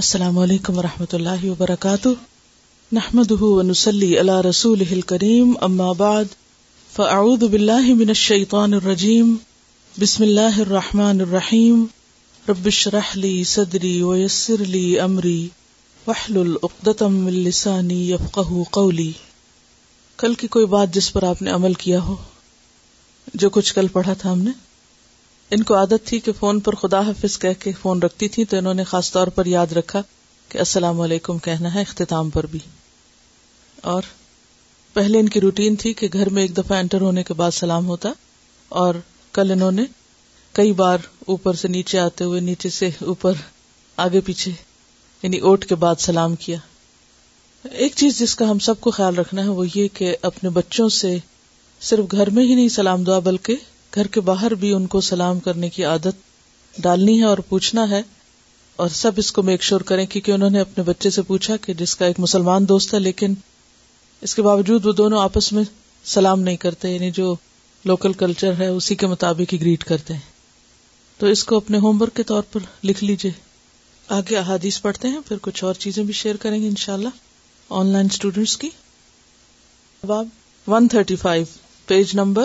السلام علیکم و رحمۃ اللہ وبرکاتہ نحمد اللہ رسول اما بعد فاعوذ باللہ من الشیطان الرجیم بسم اللہ الرحمٰن الرحیم ربش رحلی صدری و یسر علی عمری وحل العقدم السانی قولی کل کی کوئی بات جس پر آپ نے عمل کیا ہو جو کچھ کل پڑھا تھا ہم نے ان کو عادت تھی کہ فون پر خدا حافظ کہہ کے فون رکھتی تھی تو انہوں نے خاص طور پر یاد رکھا کہ السلام علیکم کہنا ہے اختتام پر بھی اور پہلے ان کی روٹین تھی کہ گھر میں ایک دفعہ انٹر ہونے کے بعد سلام ہوتا اور کل انہوں نے کئی بار اوپر سے نیچے آتے ہوئے نیچے سے اوپر آگے پیچھے یعنی اوٹ کے بعد سلام کیا ایک چیز جس کا ہم سب کو خیال رکھنا ہے وہ یہ کہ اپنے بچوں سے صرف گھر میں ہی نہیں سلام دعا بلکہ گھر کے باہر بھی ان کو سلام کرنے کی عادت ڈالنی ہے اور پوچھنا ہے اور سب اس کو میک شور کریں کیونکہ انہوں نے اپنے بچے سے پوچھا کہ جس کا ایک مسلمان دوست ہے لیکن اس کے باوجود وہ دونوں آپس میں سلام نہیں کرتے یعنی جو لوکل کلچر ہے اسی کے مطابق ہی گریٹ کرتے ہیں تو اس کو اپنے ہوم ورک کے طور پر لکھ لیجیے آگے احادیث پڑھتے ہیں پھر کچھ اور چیزیں بھی شیئر کریں گے ان شاء اللہ آن لائن اسٹوڈینٹس کی پیج نمبر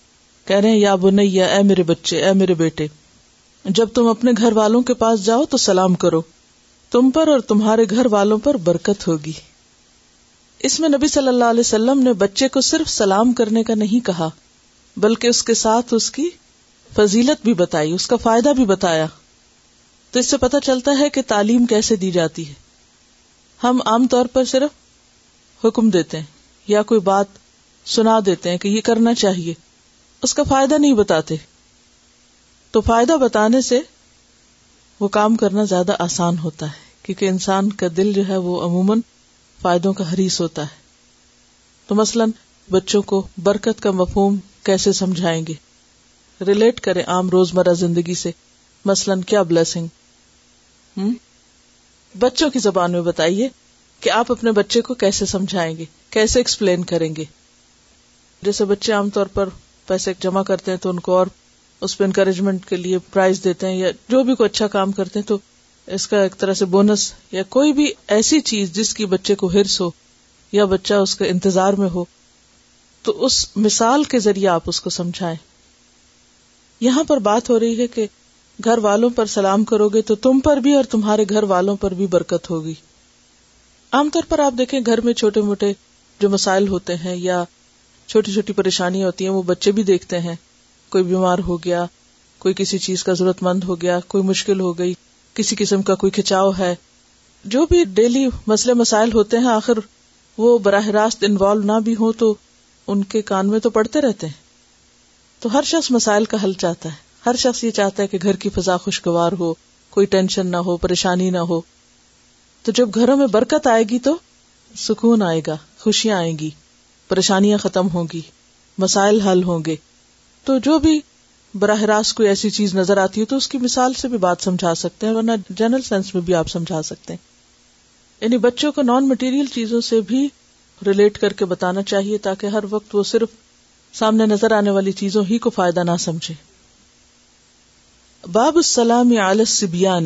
کہہ رہے یا بنیا اے میرے بچے اے میرے بیٹے جب تم اپنے گھر والوں کے پاس جاؤ تو سلام کرو تم پر اور تمہارے گھر والوں پر برکت ہوگی اس میں نبی صلی اللہ علیہ وسلم نے بچے کو صرف سلام کرنے کا نہیں کہا بلکہ اس کے ساتھ اس کی فضیلت بھی بتائی اس کا فائدہ بھی بتایا تو اس سے پتہ چلتا ہے کہ تعلیم کیسے دی جاتی ہے ہم عام طور پر صرف حکم دیتے ہیں یا کوئی بات سنا دیتے ہیں کہ یہ کرنا چاہیے اس کا فائدہ نہیں بتاتے تو فائدہ بتانے سے وہ کام کرنا زیادہ آسان ہوتا ہے کیونکہ انسان کا دل جو ہے وہ عموماً فائدوں کا ہوتا ہے تو مثلاً بچوں کو برکت کا مفہوم کیسے سمجھائیں گے ریلیٹ کریں عام روزمرہ زندگی سے مثلاً کیا بلیسنگ بچوں کی زبان میں بتائیے کہ آپ اپنے بچے کو کیسے سمجھائیں گے کیسے ایکسپلین کریں گے جیسے بچے عام طور پر پیسے جمع کرتے ہیں تو ان کو اور اس پہ انکریجمنٹ کے لیے پرائز دیتے ہیں یا جو بھی کوئی اچھا کام کرتے ہیں تو اس کا ایک طرح سے بونس یا کوئی بھی ایسی چیز جس کی بچے کو ہرس ہو یا بچہ اس کے انتظار میں ہو تو اس مثال کے ذریعے آپ اس کو سمجھائے یہاں پر بات ہو رہی ہے کہ گھر والوں پر سلام کرو گے تو تم پر بھی اور تمہارے گھر والوں پر بھی برکت ہوگی عام طور پر آپ دیکھیں گھر میں چھوٹے موٹے جو مسائل ہوتے ہیں یا چھوٹی چھوٹی پریشانیاں ہوتی ہیں وہ بچے بھی دیکھتے ہیں کوئی بیمار ہو گیا کوئی کسی چیز کا ضرورت مند ہو گیا کوئی مشکل ہو گئی کسی قسم کا کوئی کھچاؤ ہے جو بھی ڈیلی مسئلے مسائل ہوتے ہیں آخر وہ براہ راست انوالو نہ بھی ہوں تو ان کے کان میں تو پڑتے رہتے ہیں تو ہر شخص مسائل کا حل چاہتا ہے ہر شخص یہ چاہتا ہے کہ گھر کی فضا خوشگوار ہو کوئی ٹینشن نہ ہو پریشانی نہ ہو تو جب گھروں میں برکت آئے گی تو سکون آئے گا خوشیاں آئیں گی پریشانیاں ختم ہوں گی مسائل حل ہوں گے تو جو بھی براہ راست کوئی ایسی چیز نظر آتی ہے تو اس کی مثال سے بھی بات سمجھا سکتے ہیں ورنہ جنرل سینس میں بھی آپ سمجھا سکتے ہیں یعنی بچوں کو نان مٹیریل چیزوں سے بھی ریلیٹ کر کے بتانا چاہیے تاکہ ہر وقت وہ صرف سامنے نظر آنے والی چیزوں ہی کو فائدہ نہ سمجھے باب السلام علی السبیان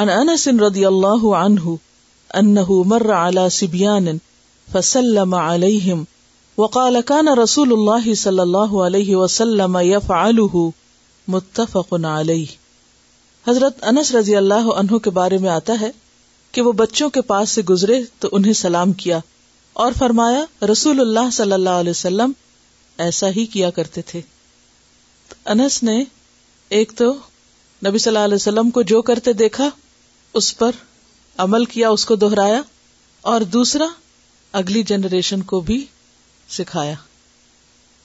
عن انس رضی اللہ عنہ مر سبیان فسلم علیہم وقال كان رسول الله الله صلى عليه وسلم يفعله متفق عليه حضرت انس رضی اللہ عنہ کے بارے میں آتا ہے کہ وہ بچوں کے پاس سے گزرے تو انہیں سلام کیا اور فرمایا رسول اللہ صلی اللہ علیہ وسلم ایسا ہی کیا کرتے تھے انس نے ایک تو نبی صلی اللہ علیہ وسلم کو جو کرتے دیکھا اس پر عمل کیا اس کو دہرایا اور دوسرا اگلی جنریشن کو بھی سکھایا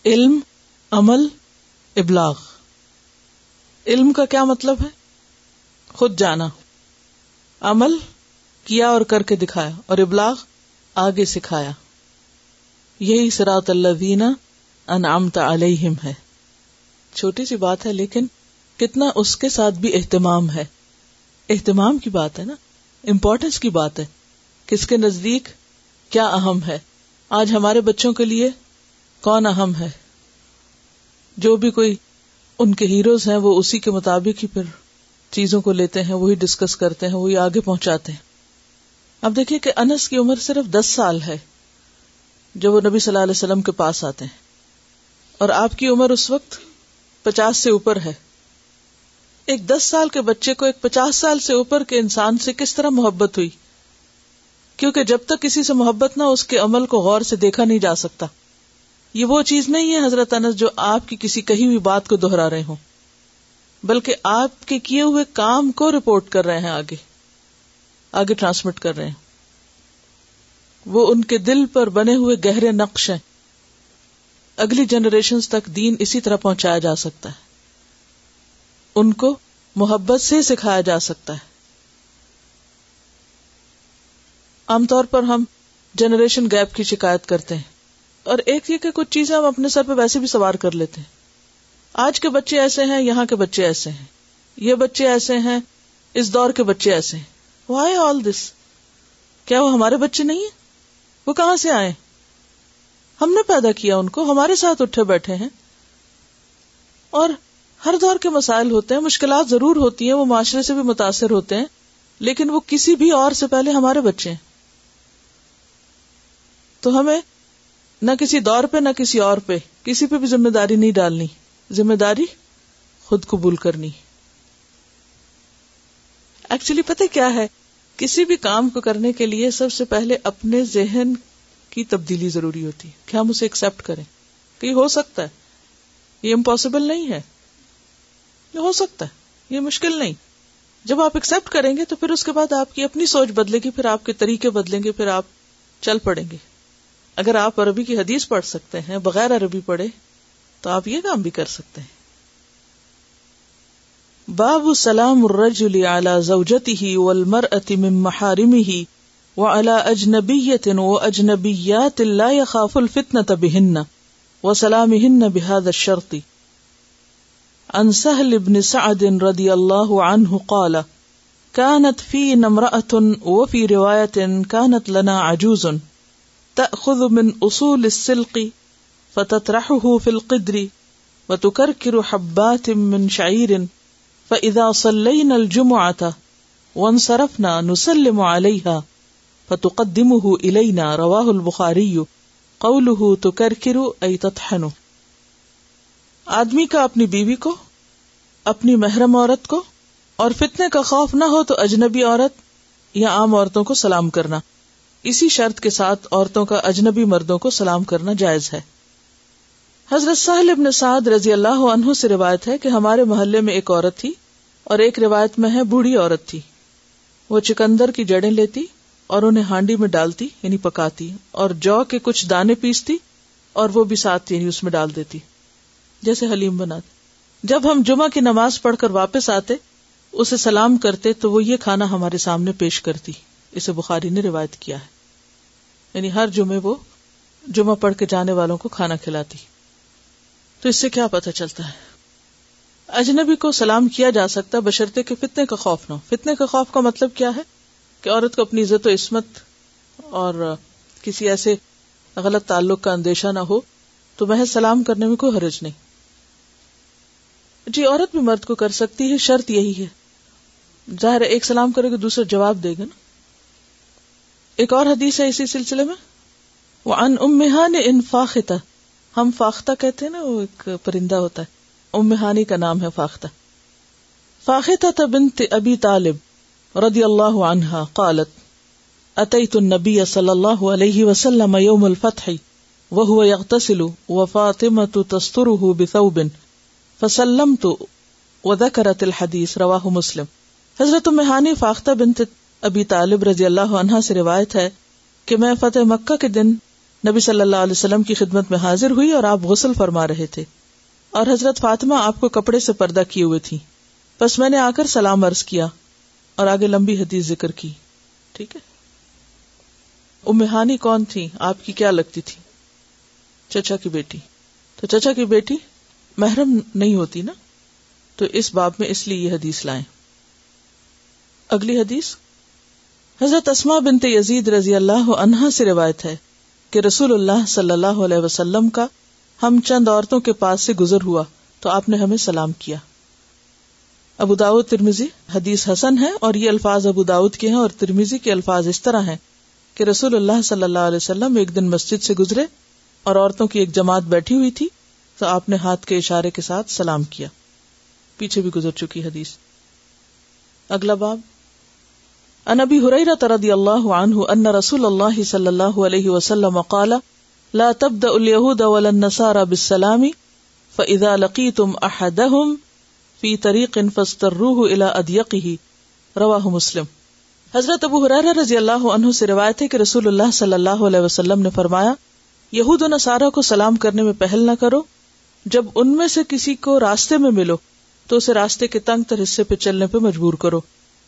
علم عمل ابلاغ علم کا کیا مطلب ہے خود جانا عمل کیا اور کر کے دکھایا اور ابلاغ آگے سکھایا یہی سراط اللہ وینا علیہم ہے چھوٹی سی بات ہے لیکن کتنا اس کے ساتھ بھی اہتمام ہے اہتمام کی بات ہے نا امپورٹینس کی بات ہے کس کے نزدیک کیا اہم ہے آج ہمارے بچوں کے لیے کون اہم ہے جو بھی کوئی ان کے ہیروز ہیں وہ اسی کے مطابق ہی پھر چیزوں کو لیتے ہیں وہی ڈسکس کرتے ہیں وہی آگے پہنچاتے ہیں اب دیکھیے کہ انس کی عمر صرف دس سال ہے جب وہ نبی صلی اللہ علیہ وسلم کے پاس آتے ہیں اور آپ کی عمر اس وقت پچاس سے اوپر ہے ایک دس سال کے بچے کو ایک پچاس سال سے اوپر کے انسان سے کس طرح محبت ہوئی کیونکہ جب تک کسی سے محبت نہ اس کے عمل کو غور سے دیکھا نہیں جا سکتا یہ وہ چیز نہیں ہے حضرت انس جو آپ کی کسی کہی ہوئی بات کو دہرا رہے ہوں بلکہ آپ کے کیے ہوئے کام کو رپورٹ کر رہے ہیں آگے آگے ٹرانسمٹ کر رہے ہیں وہ ان کے دل پر بنے ہوئے گہرے نقش ہیں اگلی جنریشن تک دین اسی طرح پہنچایا جا سکتا ہے ان کو محبت سے سکھایا جا سکتا ہے عام طور پر ہم جنریشن گیپ کی شکایت کرتے ہیں اور ایک یہ کہ کچھ چیزیں ہم اپنے سر پہ ویسے بھی سوار کر لیتے ہیں آج کے بچے ایسے ہیں یہاں کے بچے ایسے ہیں یہ بچے ایسے ہیں اس دور کے بچے ایسے ہیں وائی آل دس کیا وہ ہمارے بچے نہیں ہیں وہ کہاں سے آئے ہم نے پیدا کیا ان کو ہمارے ساتھ اٹھے بیٹھے ہیں اور ہر دور کے مسائل ہوتے ہیں مشکلات ضرور ہوتی ہیں وہ معاشرے سے بھی متاثر ہوتے ہیں لیکن وہ کسی بھی اور سے پہلے ہمارے بچے ہیں تو ہمیں نہ کسی دور پہ نہ کسی اور پہ کسی پہ بھی ذمہ داری نہیں ڈالنی ذمہ داری خود قبول کرنی ایکچولی پتہ کیا ہے کسی بھی کام کو کرنے کے لیے سب سے پہلے اپنے ذہن کی تبدیلی ضروری ہوتی ہے کہ ہم اسے ایکسپٹ کریں کہ یہ ہو سکتا ہے یہ امپاسبل نہیں ہے یہ ہو سکتا ہے یہ مشکل نہیں جب آپ ایکسپٹ کریں گے تو پھر اس کے بعد آپ کی اپنی سوچ بدلے گی پھر آپ کے طریقے بدلیں گے پھر آپ چل پڑیں گے اگر آپ عربی کی حدیث پڑھ سکتے ہیں بغیر عربی پڑھے تو آپ یہ کام بھی کر سکتے ہیں باب سلام الرجل على زوجته والمرأة من محارمه وعلى لا يخاف الفتنة بهن وسلامهن بهذا الشرط عن سهل بن سعد رضي الله عنه قال كانت فينا امرأة وفي رواية كانت لنا عجوز تأخذ من اصول السلق فتطرحه في القدر وتكركر حبات من شعير فإذا صلينا الجمعة وانصرفنا نسلم عليها فتقدمه إلينا رواه البخاري قوله تكركر أي تطحنه آدمی کا اپنی بیوی کو اپنی محرم عورت کو اور فتنے کا خوف نہ ہو تو اجنبی عورت یا عام عورتوں کو سلام کرنا اسی شرط کے ساتھ عورتوں کا اجنبی مردوں کو سلام کرنا جائز ہے حضرت ابن سعد رضی اللہ عنہ سے روایت ہے کہ ہمارے محلے میں ایک عورت تھی اور ایک روایت میں ہے بوڑھی عورت تھی وہ چکندر کی جڑیں لیتی اور انہیں ہانڈی میں ڈالتی یعنی پکاتی اور جو کے کچھ دانے پیستی اور وہ بھی ساتھ یعنی اس میں ڈال دیتی جیسے حلیم بنا جب ہم جمعہ کی نماز پڑھ کر واپس آتے اسے سلام کرتے تو وہ یہ کھانا ہمارے سامنے پیش کرتی اسے بخاری نے روایت کیا ہے یعنی ہر جمعے وہ جمعہ پڑھ کے جانے والوں کو کھانا کھلاتی تو اس سے کیا پتہ چلتا ہے اجنبی کو سلام کیا جا سکتا بشرطے کے فتنے کا خوف ہو فتنے کا خوف کا مطلب کیا ہے کہ عورت کو اپنی عزت و عصمت اور کسی ایسے غلط تعلق کا اندیشہ نہ ہو تو محض سلام کرنے میں کوئی حرج نہیں جی عورت بھی مرد کو کر سکتی ہے شرط یہی ہے ظاہر ایک سلام کرے گا دوسرا جواب دے گا نا ایک اور حدیث ہے اسی سلسلے میں وہ ان امہانی ان فاختہ ہم فاختہ کہتے ہیں نا وہ ایک پرندہ ہوتا ہے امہانی کا نام ہے فاختہ فاختہ بنت ابی طالب رضی اللہ عنہا قالت اتیت النبی صلی اللہ علیہ وسلم یوم الفتح وهو يغتسل وفاطمة تستره بثوب فسلمت وذكرت الحديث رواه مسلم حضرت امہانی فاختہ بنت ابی طالب رضی اللہ عنہا سے روایت ہے کہ میں فتح مکہ کے دن نبی صلی اللہ علیہ وسلم کی خدمت میں حاضر ہوئی اور آپ غسل فرما رہے تھے اور حضرت فاطمہ آپ کو کپڑے سے پردہ کیے ہوئے تھی بس میں نے آ کر سلام عرض کیا اور آگے لمبی حدیث ذکر کی ٹھیک ہے امہانی کون تھی آپ کی کیا لگتی تھی چچا کی بیٹی تو چچا کی بیٹی محرم نہیں ہوتی نا تو اس باب میں اس لیے یہ حدیث لائیں اگلی حدیث حضرت اسما بنت یزید رضی اللہ عنہا سے روایت ہے کہ رسول اللہ صلی اللہ علیہ وسلم کا ہم چند عورتوں کے پاس سے گزر ہوا تو آپ نے ہمیں سلام کیا ابو داود ترمیزی حدیث حسن ہے اور یہ الفاظ ابو داود کے ہیں اور ترمیزی کے الفاظ اس طرح ہیں کہ رسول اللہ صلی اللہ علیہ وسلم ایک دن مسجد سے گزرے اور عورتوں کی ایک جماعت بیٹھی ہوئی تھی تو آپ نے ہاتھ کے اشارے کے ساتھ سلام کیا پیچھے بھی گزر چکی حدیث اگلا باب ان ابي هريره رضي الله عنه ان رسول الله صلى الله عليه وسلم قال لا تبدا اليهود ولا النصارى بالسلام فاذا لقيتم احدهم في طريق فاستروه الى اضيقه رواه مسلم حضرت ابو ہریرہ رضی اللہ عنہ سے روایت ہے کہ رسول اللہ صلی اللہ علیہ وسلم نے فرمایا یہود و نصارہ کو سلام کرنے میں پہل نہ کرو جب ان میں سے کسی کو راستے میں ملو تو اسے راستے کے تنگ تر حصے پہ چلنے پہ مجبور کرو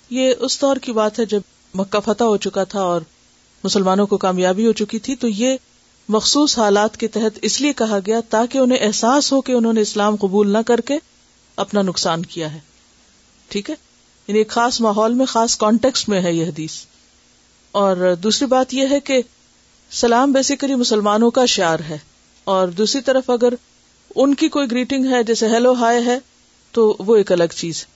یہ اس دور کی بات ہے جب مکہ فتح ہو چکا تھا اور مسلمانوں کو کامیابی ہو چکی تھی تو یہ مخصوص حالات کے تحت اس لیے کہا گیا تاکہ انہیں احساس ہو کہ انہوں نے اسلام قبول نہ کر کے اپنا نقصان کیا ہے ٹھیک ہے یعنی ایک خاص ماحول میں خاص کانٹیکس میں ہے یہ حدیث اور دوسری بات یہ ہے کہ سلام بیسیکلی مسلمانوں کا شعر ہے اور دوسری طرف اگر ان کی کوئی گریٹنگ ہے جیسے ہیلو ہائے ہے تو وہ ایک الگ چیز ہے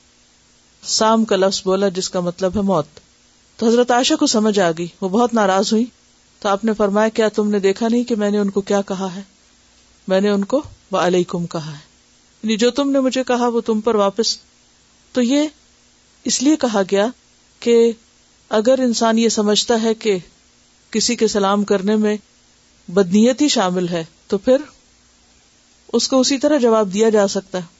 سام کا لفظ بولا جس کا مطلب ہے موت تو حضرت عائشہ کو سمجھ آ گئی وہ بہت ناراض ہوئی تو آپ نے فرمایا کیا تم نے دیکھا نہیں کہ میں نے ان کو کیا کہا ہے میں نے ان کو بالح علیکم کہا ہے یعنی جو تم نے مجھے کہا وہ تم پر واپس تو یہ اس لیے کہا گیا کہ اگر انسان یہ سمجھتا ہے کہ کسی کے سلام کرنے میں بدنیتی شامل ہے تو پھر اس کو اسی طرح جواب دیا جا سکتا ہے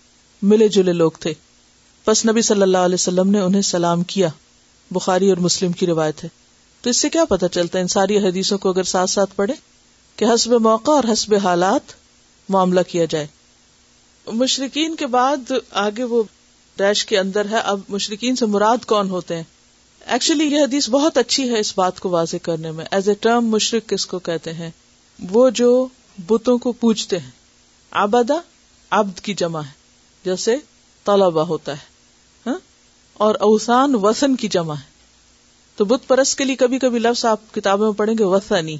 ملے جلے لوگ تھے پس نبی صلی اللہ علیہ وسلم نے انہیں سلام کیا بخاری اور مسلم کی روایت ہے تو اس سے کیا پتا چلتا ہے ان ساری حدیثوں کو اگر ساتھ ساتھ پڑھے کہ حسب موقع اور حسب حالات معاملہ کیا جائے مشرقین کے بعد آگے وہ ڈیش کے اندر ہے اب مشرقین سے مراد کون ہوتے ہیں ایکچولی یہ حدیث بہت اچھی ہے اس بات کو واضح کرنے میں ایز اے ٹرم مشرق کس کو کہتے ہیں وہ جو بتوں کو پوچھتے ہیں آبادا عبد کی جمع ہے جیسے طلبا ہوتا ہے ہاں؟ اور اوسان وسن کی جمع ہے تو بت پرست کے لیے کبھی کبھی لفظ آپ کتابوں میں پڑھیں گے وسنی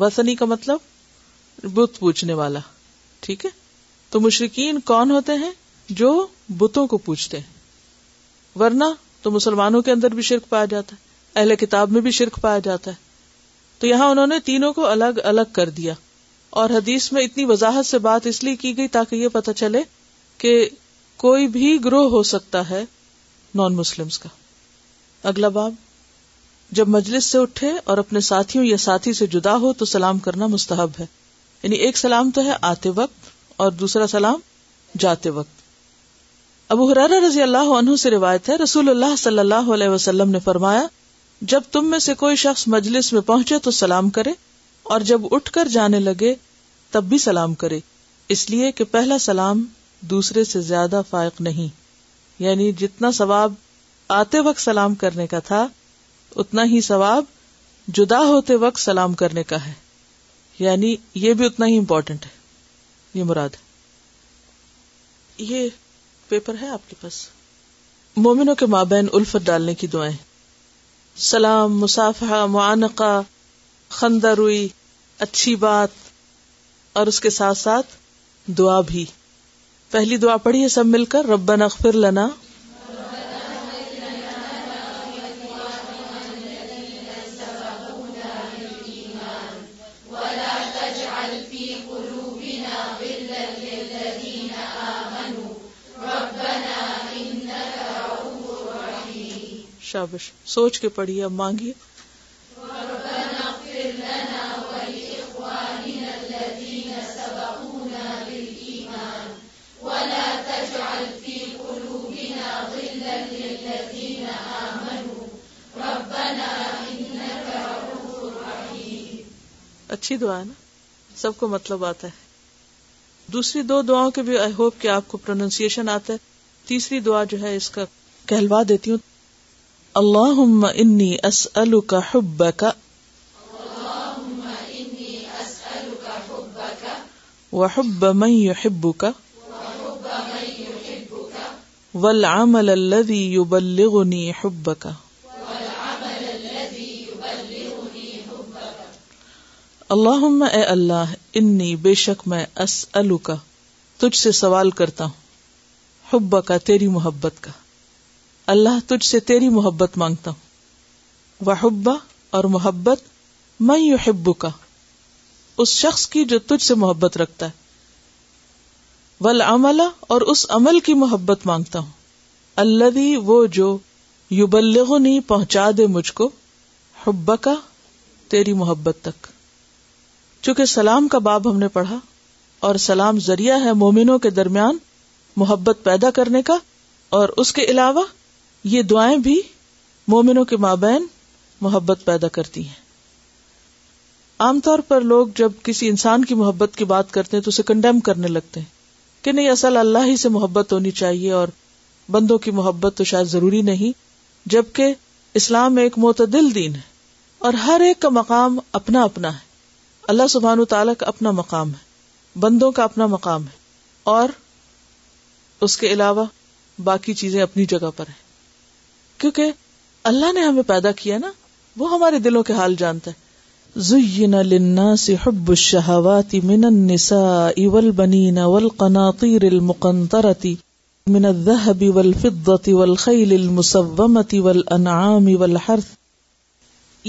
وسنی کا مطلب بت پوچھنے والا ٹھیک ہے تو مشرقین کون ہوتے ہیں جو بتوں کو پوچھتے ہیں ورنہ تو مسلمانوں کے اندر بھی شرک پایا جاتا ہے اہل کتاب میں بھی شرک پایا جاتا ہے تو یہاں انہوں نے تینوں کو الگ الگ کر دیا اور حدیث میں اتنی وضاحت سے بات اس لیے کی گئی تاکہ یہ پتہ چلے کہ کوئی بھی گروہ ہو سکتا ہے نان کا اگلا باب جب مجلس سے اٹھے اور اپنے ساتھیوں یا ساتھی سے جدا ہو تو سلام کرنا مستحب ہے یعنی ایک سلام تو ہے آتے وقت اور دوسرا سلام جاتے وقت ابو حرارہ رضی اللہ عنہ سے روایت ہے رسول اللہ صلی اللہ علیہ وسلم نے فرمایا جب تم میں سے کوئی شخص مجلس میں پہنچے تو سلام کرے اور جب اٹھ کر جانے لگے تب بھی سلام کرے اس لیے کہ پہلا سلام دوسرے سے زیادہ فائق نہیں یعنی جتنا ثواب آتے وقت سلام کرنے کا تھا اتنا ہی ثواب جدا ہوتے وقت سلام کرنے کا ہے یعنی یہ بھی اتنا ہی امپورٹینٹ ہے یہ مراد ہے یہ پیپر ہے آپ کے پاس مومنوں کے مابین الفت ڈالنے کی دعائیں سلام مسافہ معانقہ خندہ روئی اچھی بات اور اس کے ساتھ ساتھ دعا بھی پہلی دعا پڑھیے سب مل کر رب لنا شابش سوچ کے پڑھیے اب مانگیے اچھی دعا ہے نا سب کو مطلب آتا ہے دوسری دو دعاؤں کے بھی آئی ہوپ کہ آپ کو پروننسیشن آتا ہے تیسری دعا جو ہے اس کا کہلوا دیتی ہوں اللہ انی اس کا حب کا وحب من يحبك وحب من يحبك والعمل الذي يبلغني حبك اللہ اے اللہ انی بے شک میں کا تجھ سے سوال کرتا ہوں حب کا تیری محبت کا اللہ تجھ سے تیری محبت مانگتا ہوں حبا اور محبت میں یو حب کا اس شخص کی جو تجھ سے محبت رکھتا ہے ولا عملہ اور اس عمل کی محبت مانگتا ہوں اللہ بھی وہ جو یو بلغ نہیں پہنچا دے مجھ کو کا تیری محبت تک چونکہ سلام کا باب ہم نے پڑھا اور سلام ذریعہ ہے مومنوں کے درمیان محبت پیدا کرنے کا اور اس کے علاوہ یہ دعائیں بھی مومنوں کے مابین محبت پیدا کرتی ہیں عام طور پر لوگ جب کسی انسان کی محبت کی بات کرتے ہیں تو اسے کنڈیم کرنے لگتے ہیں کہ نہیں اصل اللہ ہی سے محبت ہونی چاہیے اور بندوں کی محبت تو شاید ضروری نہیں جبکہ اسلام ایک معتدل دین ہے اور ہر ایک کا مقام اپنا اپنا ہے اللہ سبحان و تعالیٰ کا اپنا مقام ہے بندوں کا اپنا مقام ہے اور اس کے علاوہ باقی چیزیں اپنی جگہ پر ہیں کیونکہ اللہ نے ہمیں پیدا کیا نا وہ ہمارے دلوں کے حال جانتا ہے زین للناس حب الشہوات من النساء والبنین والقناطیر المقنطرت من الذہب والفضة والخیل المصومت والانعام والحرث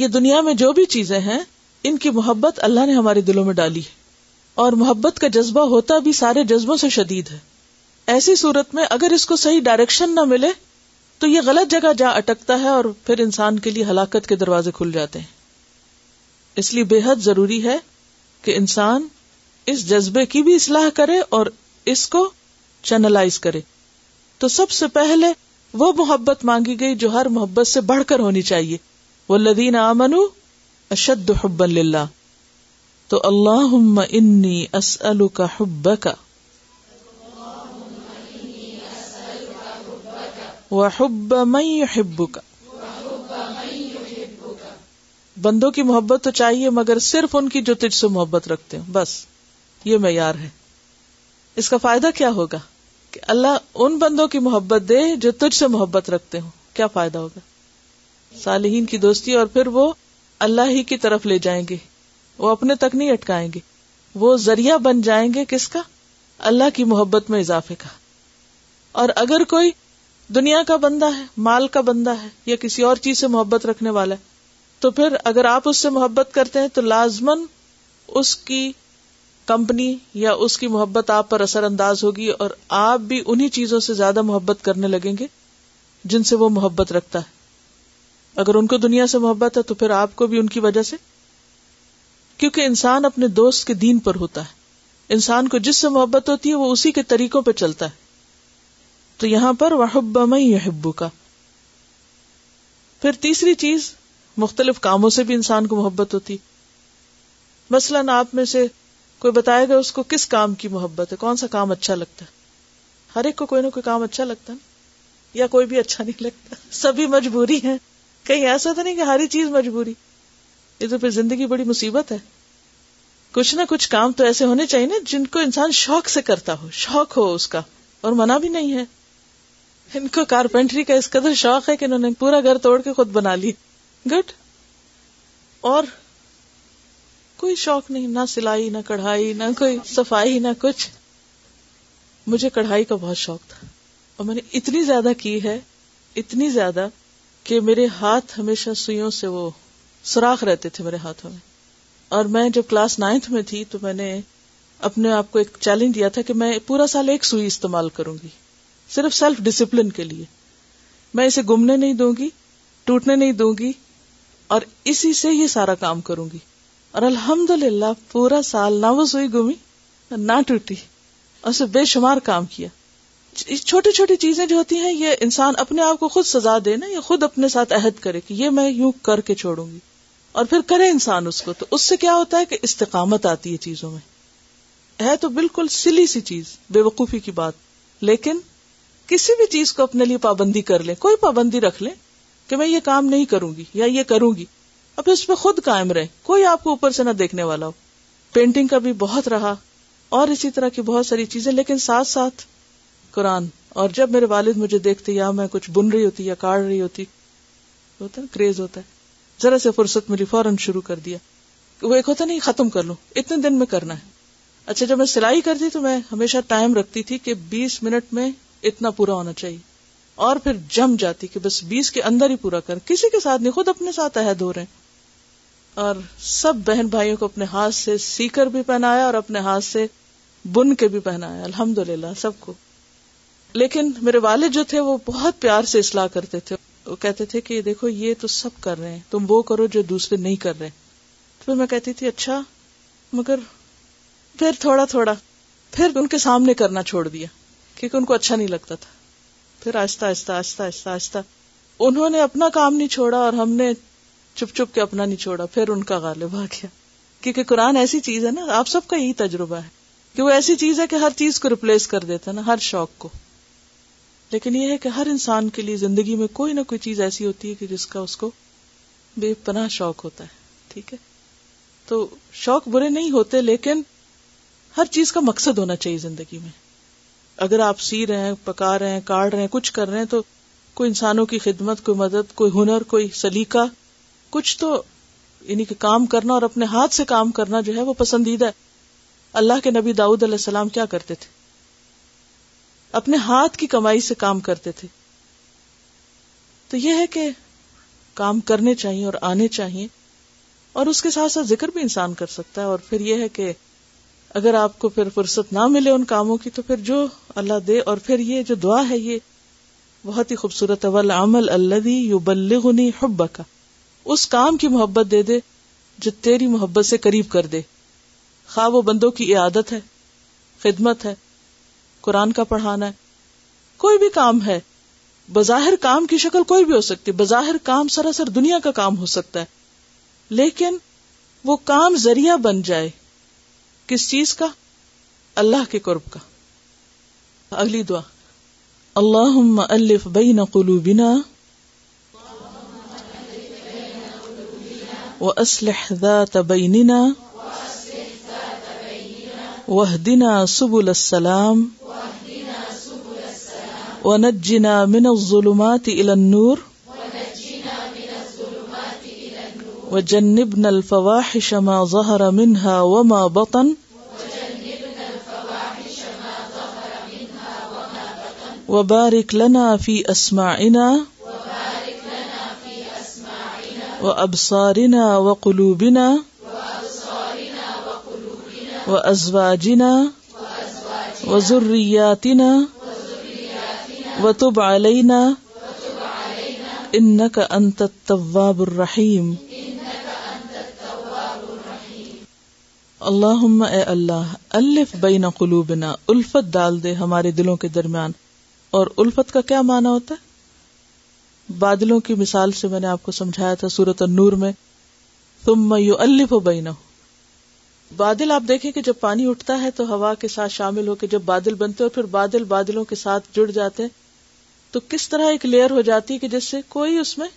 یہ دنیا میں جو بھی چیزیں ہیں ان کی محبت اللہ نے ہمارے دلوں میں ڈالی ہے اور محبت کا جذبہ ہوتا بھی سارے جذبوں سے شدید ہے ایسی صورت میں اگر اس کو صحیح ڈائریکشن نہ ملے تو یہ غلط جگہ جا اٹکتا ہے اور پھر انسان کے لیے ہلاکت کے دروازے کھل جاتے ہیں اس لیے بے حد ضروری ہے کہ انسان اس جذبے کی بھی اصلاح کرے اور اس کو چینلائز کرے تو سب سے پہلے وہ محبت مانگی گئی جو ہر محبت سے بڑھ کر ہونی چاہیے وہ لدین آمنو اشد حب اللہ تو اللہ انی اسل کا حب کا بندوں کی محبت تو چاہیے مگر صرف ان کی جو تجھ سے محبت رکھتے ہوں بس یہ معیار ہے اس کا فائدہ کیا ہوگا کہ اللہ ان بندوں کی محبت دے جو تجھ سے محبت رکھتے ہوں کیا فائدہ ہوگا صالحین کی دوستی اور پھر وہ اللہ ہی کی طرف لے جائیں گے وہ اپنے تک نہیں اٹکائیں گے وہ ذریعہ بن جائیں گے کس کا اللہ کی محبت میں اضافے کا اور اگر کوئی دنیا کا بندہ ہے مال کا بندہ ہے یا کسی اور چیز سے محبت رکھنے والا ہے تو پھر اگر آپ اس سے محبت کرتے ہیں تو لازمن اس کی کمپنی یا اس کی محبت آپ پر اثر انداز ہوگی اور آپ بھی انہی چیزوں سے زیادہ محبت کرنے لگیں گے جن سے وہ محبت رکھتا ہے اگر ان کو دنیا سے محبت ہے تو پھر آپ کو بھی ان کی وجہ سے کیونکہ انسان اپنے دوست کے دین پر ہوتا ہے انسان کو جس سے محبت ہوتی ہے وہ اسی کے طریقوں پہ چلتا ہے تو یہاں پر وہ حب میں یحبو کا پھر تیسری چیز مختلف کاموں سے بھی انسان کو محبت ہوتی مثلاً آپ میں سے کوئی بتائے گا اس کو کس کام کی محبت ہے کون سا کام اچھا لگتا ہے ہر ایک کو کوئی نہ کوئی کام اچھا لگتا ہے یا کوئی بھی اچھا نہیں لگتا سبھی مجبوری ہے کہیں ایسا تو نہیں کہ ہاری چیز مجبوری یہ تو پھر زندگی بڑی مصیبت ہے کچھ نہ کچھ کام تو ایسے ہونے چاہیے نا جن کو انسان شوق سے کرتا ہو شوق ہو اس کا اور منع بھی نہیں ہے ان کو کارپینٹری کا اس قدر شوق ہے کہ انہوں نے پورا گھر توڑ کے خود بنا لی گڈ اور کوئی شوق نہیں نہ سلائی نہ کڑھائی نہ کوئی صفائی نہ کچھ مجھے کڑھائی کا بہت شوق تھا اور میں نے اتنی زیادہ کی ہے اتنی زیادہ کہ میرے ہاتھ ہمیشہ سوئیوں سے وہ سوراخ رہتے تھے میرے ہاتھوں میں اور میں جب کلاس نائنتھ میں تھی تو میں نے اپنے آپ کو ایک چیلنج دیا تھا کہ میں پورا سال ایک سوئی استعمال کروں گی صرف سیلف ڈسپلن کے لیے میں اسے گمنے نہیں دوں گی ٹوٹنے نہیں دوں گی اور اسی سے یہ سارا کام کروں گی اور الحمد للہ پورا سال نہ وہ سوئی گمی نہ ٹوٹی اور اسے بے شمار کام کیا چھوٹی چھوٹی چیزیں جو ہوتی ہیں یہ انسان اپنے آپ کو خود سزا دے نا یا خود اپنے ساتھ عہد کرے کہ یہ میں یوں کر کے چھوڑوں گی اور پھر کرے انسان اس کو تو اس سے کیا ہوتا ہے کہ استقامت آتی ہے چیزوں میں ہے تو بالکل سلی سی چیز بے وقوفی کی بات لیکن کسی بھی چیز کو اپنے لیے پابندی کر لیں کوئی پابندی رکھ لیں کہ میں یہ کام نہیں کروں گی یا یہ کروں گی اب اس پہ خود قائم رہے کوئی آپ کو اوپر سے نہ دیکھنے والا ہو پینٹنگ کا بھی بہت رہا اور اسی طرح کی بہت ساری چیزیں لیکن ساتھ ساتھ قرآن اور جب میرے والد مجھے دیکھتے یا میں کچھ بن رہی ہوتی یا کاٹ رہی ہوتی ہوتا کریز ہوتا ہے ذرا سے فرصت فوراً شروع کر دیا وہ ایک ہوتا نہیں ختم کر لوں اتنے دن میں کرنا ہے اچھا جب میں سلائی کرتی تو میں ہمیشہ ٹائم رکھتی تھی کہ بیس منٹ میں اتنا پورا ہونا چاہیے اور پھر جم جاتی کہ بس بیس کے اندر ہی پورا کر کسی کے ساتھ نہیں خود اپنے ساتھ عہد ہو رہے ہیں اور سب بہن بھائیوں کو اپنے ہاتھ سے سی کر بھی پہنایا اور اپنے ہاتھ سے بن کے بھی پہنایا الحمد للہ سب کو لیکن میرے والد جو تھے وہ بہت پیار سے اصلاح کرتے تھے وہ کہتے تھے کہ دیکھو یہ تو سب کر رہے ہیں تم وہ کرو جو دوسرے نہیں کر رہے تو پھر میں کہتی تھی اچھا مگر پھر تھوڑا تھوڑا پھر ان کے سامنے کرنا چھوڑ دیا کیونکہ ان کو اچھا نہیں لگتا تھا پھر آہستہ آہستہ آہستہ آہستہ آہستہ انہوں نے اپنا کام نہیں چھوڑا اور ہم نے چپ چپ کے اپنا نہیں چھوڑا پھر ان کا غالب آ گیا کیونکہ قرآن ایسی چیز ہے نا آپ سب کا یہی تجربہ ہے کہ وہ ایسی چیز ہے کہ ہر چیز کو ریپلیس کر دیتا ہے نا ہر شوق کو لیکن یہ ہے کہ ہر انسان کے لیے زندگی میں کوئی نہ کوئی چیز ایسی ہوتی ہے کہ جس کا اس کو بے پناہ شوق ہوتا ہے ٹھیک ہے تو شوق برے نہیں ہوتے لیکن ہر چیز کا مقصد ہونا چاہیے زندگی میں اگر آپ سی رہے ہیں پکا رہے ہیں کاٹ رہے ہیں کچھ کر رہے ہیں تو کوئی انسانوں کی خدمت کوئی مدد کوئی ہنر کوئی سلیقہ کچھ تو یعنی کہ کام کرنا اور اپنے ہاتھ سے کام کرنا جو ہے وہ پسندیدہ ہے اللہ کے نبی داؤد علیہ السلام کیا کرتے تھے اپنے ہاتھ کی کمائی سے کام کرتے تھے تو یہ ہے کہ کام کرنے چاہیے اور آنے چاہیے اور اس کے ساتھ ساتھ ذکر بھی انسان کر سکتا ہے اور پھر یہ ہے کہ اگر آپ کو پھر فرصت نہ ملے ان کاموں کی تو پھر جو اللہ دے اور پھر یہ جو دعا ہے یہ بہت ہی خوبصورت اول عمل اللہ یو حب کا اس کام کی محبت دے دے جو تیری محبت سے قریب کر دے خواہ وہ بندوں کی عادت ہے خدمت ہے قرآن کا پڑھانا ہے کوئی بھی کام ہے بظاہر کام کی شکل کوئی بھی ہو سکتی بظاہر کام سراسر دنیا کا کام ہو سکتا ہے لیکن وہ کام ذریعہ بن جائے کس چیز کا اللہ کے قرب کا اگلی دعا اللہ الف بین بئی نقلو بینا وح دینا سب السلام ونجنا من الظلمات الى النور وجنبنا الفواحش ما ظهر منها وما بطن وبارك لنا في اسماعنا وابصارنا وقلوبنا وازواجنا وذرياتنا و تو بلینا ان کا الرحیم اللہ اللہ الف بین قلوبنا الفت ڈال دے ہمارے دلوں کے درمیان اور الفت کا کیا مانا ہوتا ہے بادلوں کی مثال سے میں نے آپ کو سمجھایا تھا سورت النور میں تم الف بین بادل آپ دیکھیں کہ جب پانی اٹھتا ہے تو ہوا کے ساتھ شامل ہو کے جب بادل بنتے اور پھر بادل بادلوں کے ساتھ جڑ جاتے ہیں تو کس طرح ایک لیئر ہو جاتی ہے کہ جس سے کوئی اس میں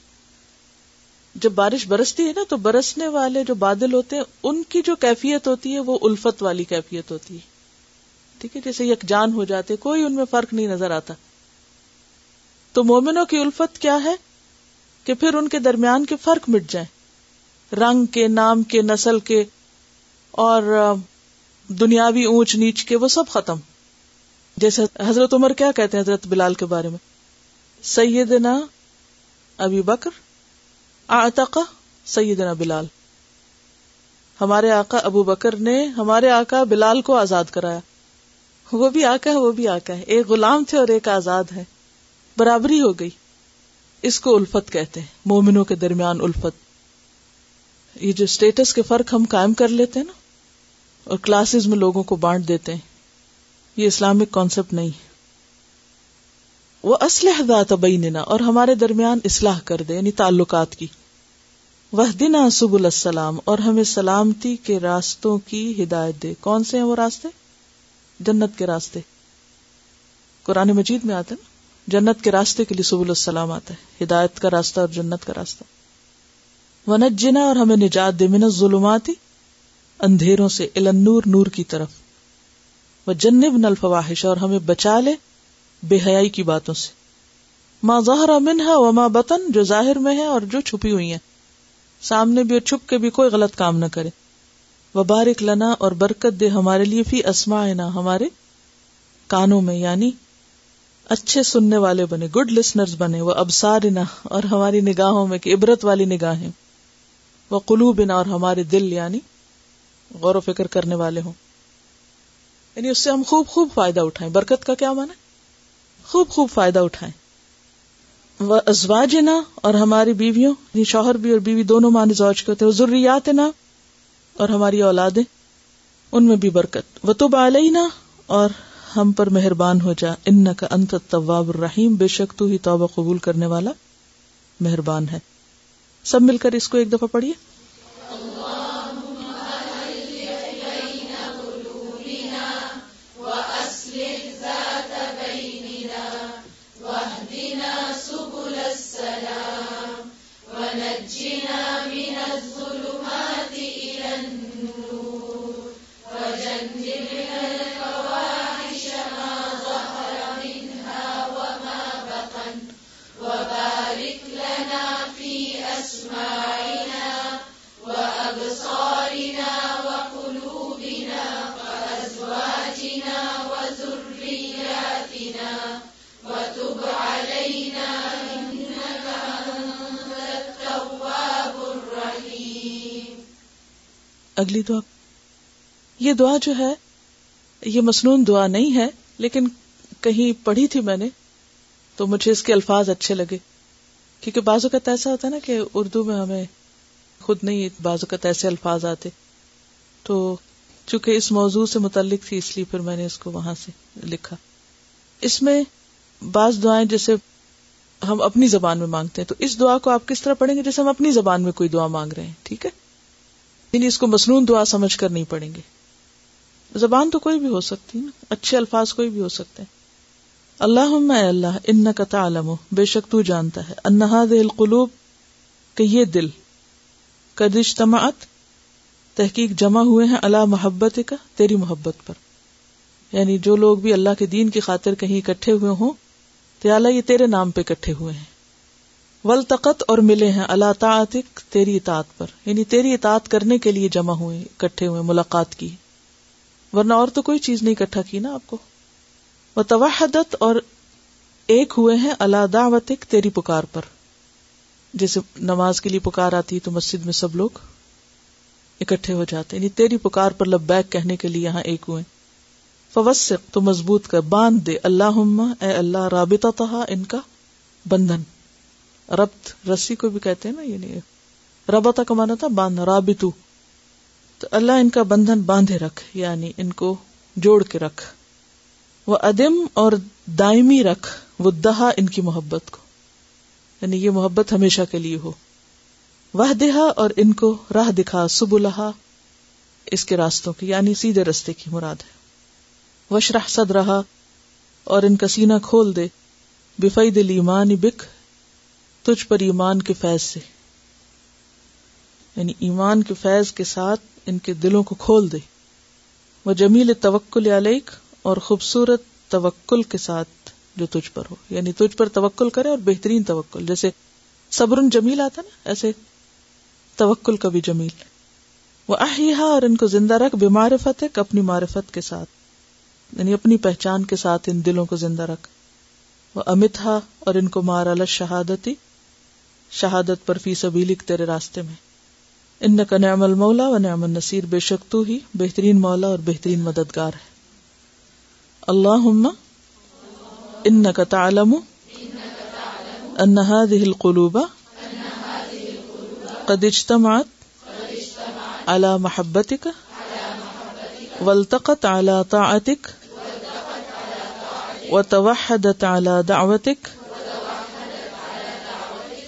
جب بارش برستی ہے نا تو برسنے والے جو بادل ہوتے ہیں ان کی جو کیفیت ہوتی ہے وہ الفت والی کیفیت ہوتی ہے ٹھیک ہے جیسے یک جان ہو جاتے کوئی ان میں فرق نہیں نظر آتا تو مومنوں کی الفت کیا ہے کہ پھر ان کے درمیان کے فرق مٹ جائیں رنگ کے نام کے نسل کے اور دنیاوی اونچ نیچ کے وہ سب ختم جیسے حضرت عمر کیا کہتے ہیں حضرت بلال کے بارے میں سیدنا ابی بکر آتقا سیدنا بلال ہمارے آقا ابو بکر نے ہمارے آقا بلال کو آزاد کرایا وہ بھی آقا ہے وہ بھی آقا ہے ایک غلام تھے اور ایک آزاد ہے برابری ہو گئی اس کو الفت کہتے ہیں مومنوں کے درمیان الفت یہ جو اسٹیٹس کے فرق ہم قائم کر لیتے ہیں نا اور کلاسز میں لوگوں کو بانٹ دیتے ہیں یہ اسلامک کانسیپٹ نہیں ہے وہ اسلح ذات بیننا اور ہمارے درمیان اصلاح کر دے یعنی تعلقات کی وہ دن سب السلام اور ہمیں سلامتی کے راستوں کی ہدایت دے کون سے ہیں وہ راستے جنت کے راستے قرآن مجید میں آتے نا جنت کے راستے کے لیے سب السلام آتا ہے ہدایت کا راستہ اور جنت کا راستہ ونت جنا اور ہمیں نجات دے ظلماتی اندھیروں سے النور نور کی طرف وہ جنب نل فواہش اور ہمیں بچا لے بے حیائی کی باتوں سے ماں ظاہر جو ظاہر میں ہے اور جو چھپی ہوئی ہیں سامنے بھی اور چھپ کے بھی کوئی غلط کام نہ کرے وہ بارک لنا اور برکت دے ہمارے لیے بھی اسما ہمارے کانوں میں یعنی اچھے سننے والے بنے گڈ لسنر بنے وہ ابسارنا اور ہماری نگاہوں میں کہ عبرت والی نگاہیں وہ کلو بنا اور ہمارے دل یعنی غور و فکر کرنے والے ہوں یعنی اس سے ہم خوب خوب فائدہ اٹھائیں برکت کا کیا مانا خوب خوب فائدہ وہ ازواج نا اور ہماری بیویوں یعنی شوہر بھی اور بیوی دونوں زوج کے ہوتے ہیں ضروریات نا اور ہماری اولادیں ان میں بھی برکت وہ تو بال نا اور ہم پر مہربان ہو جا ان کا انت طواب الرحیم بے شک تو ہی توبہ قبول کرنے والا مہربان ہے سب مل کر اس کو ایک دفعہ پڑھیے وجنبنا جا اگلی دعا یہ دعا جو ہے یہ مصنون دعا نہیں ہے لیکن کہیں پڑھی تھی میں نے تو مجھے اس کے الفاظ اچھے لگے کیونکہ بعض اوقات ایسا ہوتا ہے نا کہ اردو میں ہمیں خود نہیں بعض اوقات ایسے الفاظ آتے تو چونکہ اس موضوع سے متعلق تھی اس لیے پھر میں نے اس کو وہاں سے لکھا اس میں بعض دعائیں جیسے ہم اپنی زبان میں مانگتے ہیں تو اس دعا کو آپ کس طرح پڑھیں گے جیسے ہم اپنی زبان میں کوئی دعا مانگ رہے ہیں ٹھیک ہے یعنی اس کو مصنون دعا سمجھ کر نہیں پڑیں گے زبان تو کوئی بھی ہو سکتی نا اچھے الفاظ کوئی بھی ہو سکتے ہیں اللہ اللہ ان کا تعلم بے شک تو جانتا ہے انہا دل قلوب کہ یہ دل کر دشتمات تحقیق جمع ہوئے ہیں اللہ محبت کا تیری محبت پر یعنی جو لوگ بھی اللہ کے دین کی خاطر کہیں اکٹھے ہوئے ہوں تو اللہ یہ تیرے نام پہ اکٹھے ہوئے ہیں ولطقت اور ملے ہیں اللہ تعتک تیری اطاط پر یعنی تیری اطاعت کرنے کے لیے جمع ہوئے اکٹھے ہوئے ملاقات کی ورنہ اور تو کوئی چیز نہیں اکٹھا کی نا آپ کو وہ توحدت اور ایک ہوئے ہیں اللہ دعوتک تیری پکار پر جیسے نماز کے لیے پکار آتی تو مسجد میں سب لوگ اکٹھے ہو جاتے یعنی تیری پکار پر لب بیک کہنے کے لیے یہاں ایک ہوئے تو مضبوط کر باندھ دے اللہ اے اللہ رابطہ تھا ان کا بندھن ربت رسی کو بھی کہتے ہیں نا یہ یعنی کا ربا تھا کمانا تھا ان کا بندھن باندھے رکھ یعنی ان کو جوڑ کے رکھ وہ ادم اور دائمی رکھ وہ دہا ان کی محبت کو یعنی یہ محبت ہمیشہ کے لیے ہو وہ دہا اور ان کو راہ دکھا سب الحا اس کے راستوں کی یعنی سیدھے رستے کی مراد ہے وشرح صد رہا اور ان کا سینا کھول دے بفید ایمان بک تجھ پر ایمان کے فیض سے یعنی ایمان کے فیض کے ساتھ ان کے دلوں کو کھول دے وہ جمیل توکل علیک اور خوبصورت توکل کے ساتھ جو تجھ پر ہو یعنی تجھ پر توکل کرے اور بہترین توکل جیسے صبر جمیل آتا نا ایسے توکل کا بھی جمیل وہ آہی ہا اور ان کو زندہ رکھ بے معرفت اپنی معرفت کے ساتھ یعنی اپنی پہچان کے ساتھ ان دلوں کو زندہ رکھ وہ امت ہا اور ان کو مار شہادت شہادت پر فی سبیلک تیرے راستے میں ان کا نعم المولا و نعم النصیر بے شک تو ہی بہترین مولا اور بہترین مددگار ہے اللہ ان کا تعلم انقال قلوبہ محبتك والتقت على طاعتك وتوحدت على دعوتك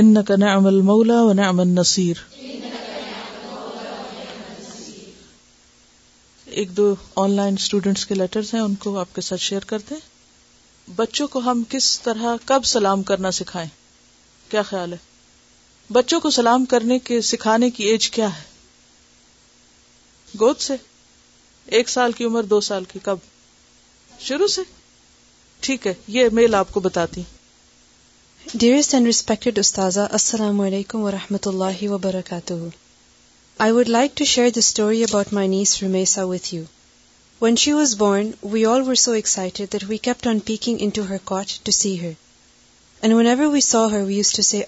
ان کا کرنا امن مولا و نعم نصیر ایک دو آن لائن اسٹوڈینٹس کے لیٹرز ہیں ان کو آپ کے ساتھ شیئر کرتے بچوں کو ہم کس طرح کب سلام کرنا سکھائیں کیا خیال ہے بچوں کو سلام کرنے کے سکھانے کی ایج کیا ہے گود سے ایک سال کی عمر دو سال کی کب شروع سے ٹھیک ہے یہ میل آپ کو بتاتی ہوں ڈیئرسٹ اینڈ ریسپیکٹڈ استاذہ السلام علیکم و رحمۃ اللہ وبرکاتہ I would like to share the story about my niece Rumaisa with you when she was born we all were so excited that we kept on peeking into her cot to see her and whenever we saw her we use to say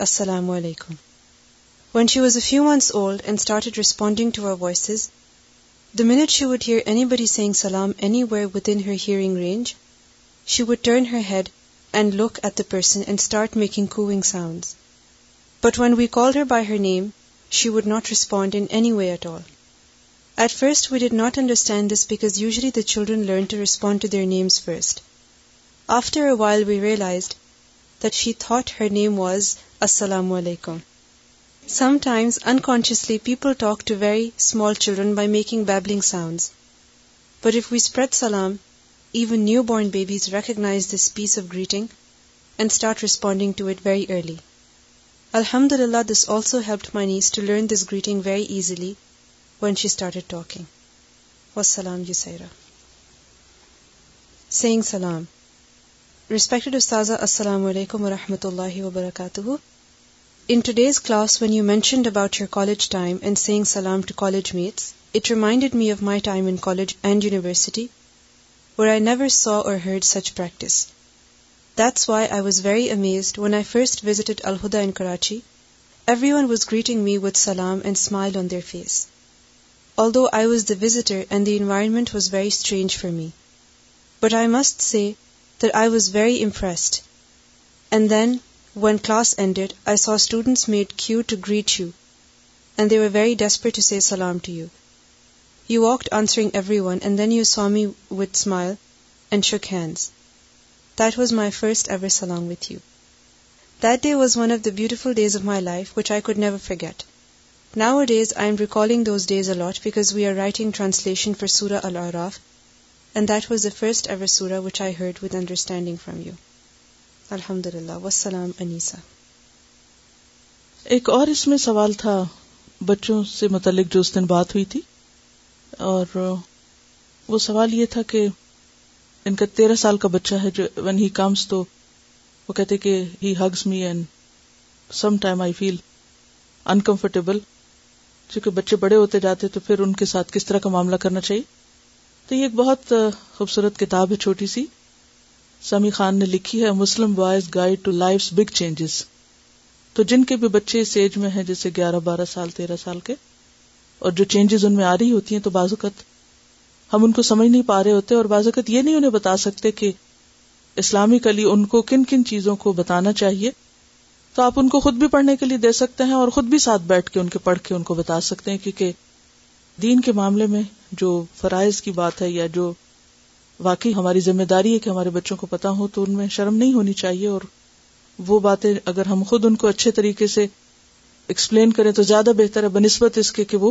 when she was a few months old and started responding to our voices the minute she would hear anybody saying سلام anywhere with her hearing range she would turn her head and look at the person and start making cooing sounds. But when we called her by her name, she would not respond in any way at all. At first we did not understand this because usually the children learn to respond to their names first. After a while we realized that she thought her name was Assalamu Alaikum. Sometimes, unconsciously, people talk to very small children by making babbling sounds. But if we spread salam, even new born babies recognise this piece of greeting and start responding to it very early الحمد للہ this also helped my niece to learn this greeting very easily when she talking start saying سلام respected استاذہ السلام علیکم و رحمۃ اللہ وبرکاتہ in today's class when you mentioned about your college time and saying سلام to college mates it reminded me of my time in college and university where I never saw or heard such practice. That's why I was very amazed when I first visited Al-Huda in Karachi. Everyone was greeting me with salam and smile on their face. Although I was the visitor and the environment was very strange for me. But I must say that I was very impressed. And then, when class ended, I saw students made queue to greet you, and they were very desperate to say salam to you. You walked answering everyone and then you me with smile and shook hands that was my first with you that day was one of the translation for سورا الاف and that was the first with understanding from you الحمد انیسا ایک اور اس میں سوال تھا بچوں سے متعلق جو اس دن بات ہوئی تھی اور وہ سوال یہ تھا کہ ان کا تیرہ سال کا بچہ ہے جو ہی کمس تو وہ کہتے کہ he hugs me and some time I feel uncomfortable چونکہ بچے بڑے ہوتے جاتے تو پھر ان کے ساتھ کس طرح کا معاملہ کرنا چاہیے تو یہ ایک بہت خوبصورت کتاب ہے چھوٹی سی سمی خان نے لکھی ہے Muslim boys guide to life big changes تو جن کے بھی بچے اس ایج میں ہیں جیسے گیارہ بارہ سال تیرہ سال کے اور جو چینجز ان میں آ رہی ہوتی ہیں تو بعض اقتدت ہم ان کو سمجھ نہیں پا رہے ہوتے اور بعض اوقت یہ نہیں انہیں بتا سکتے کہ اسلامی کلی ان کو کن کن چیزوں کو بتانا چاہیے تو آپ ان کو خود بھی پڑھنے کے لیے دے سکتے ہیں اور خود بھی ساتھ بیٹھ کے ان کے پڑھ کے ان کو بتا سکتے ہیں کیونکہ دین کے معاملے میں جو فرائض کی بات ہے یا جو واقعی ہماری ذمہ داری ہے کہ ہمارے بچوں کو پتا ہو تو ان میں شرم نہیں ہونی چاہیے اور وہ باتیں اگر ہم خود ان کو اچھے طریقے سے ایکسپلین کریں تو زیادہ بہتر ہے بنسبت اس کے کہ وہ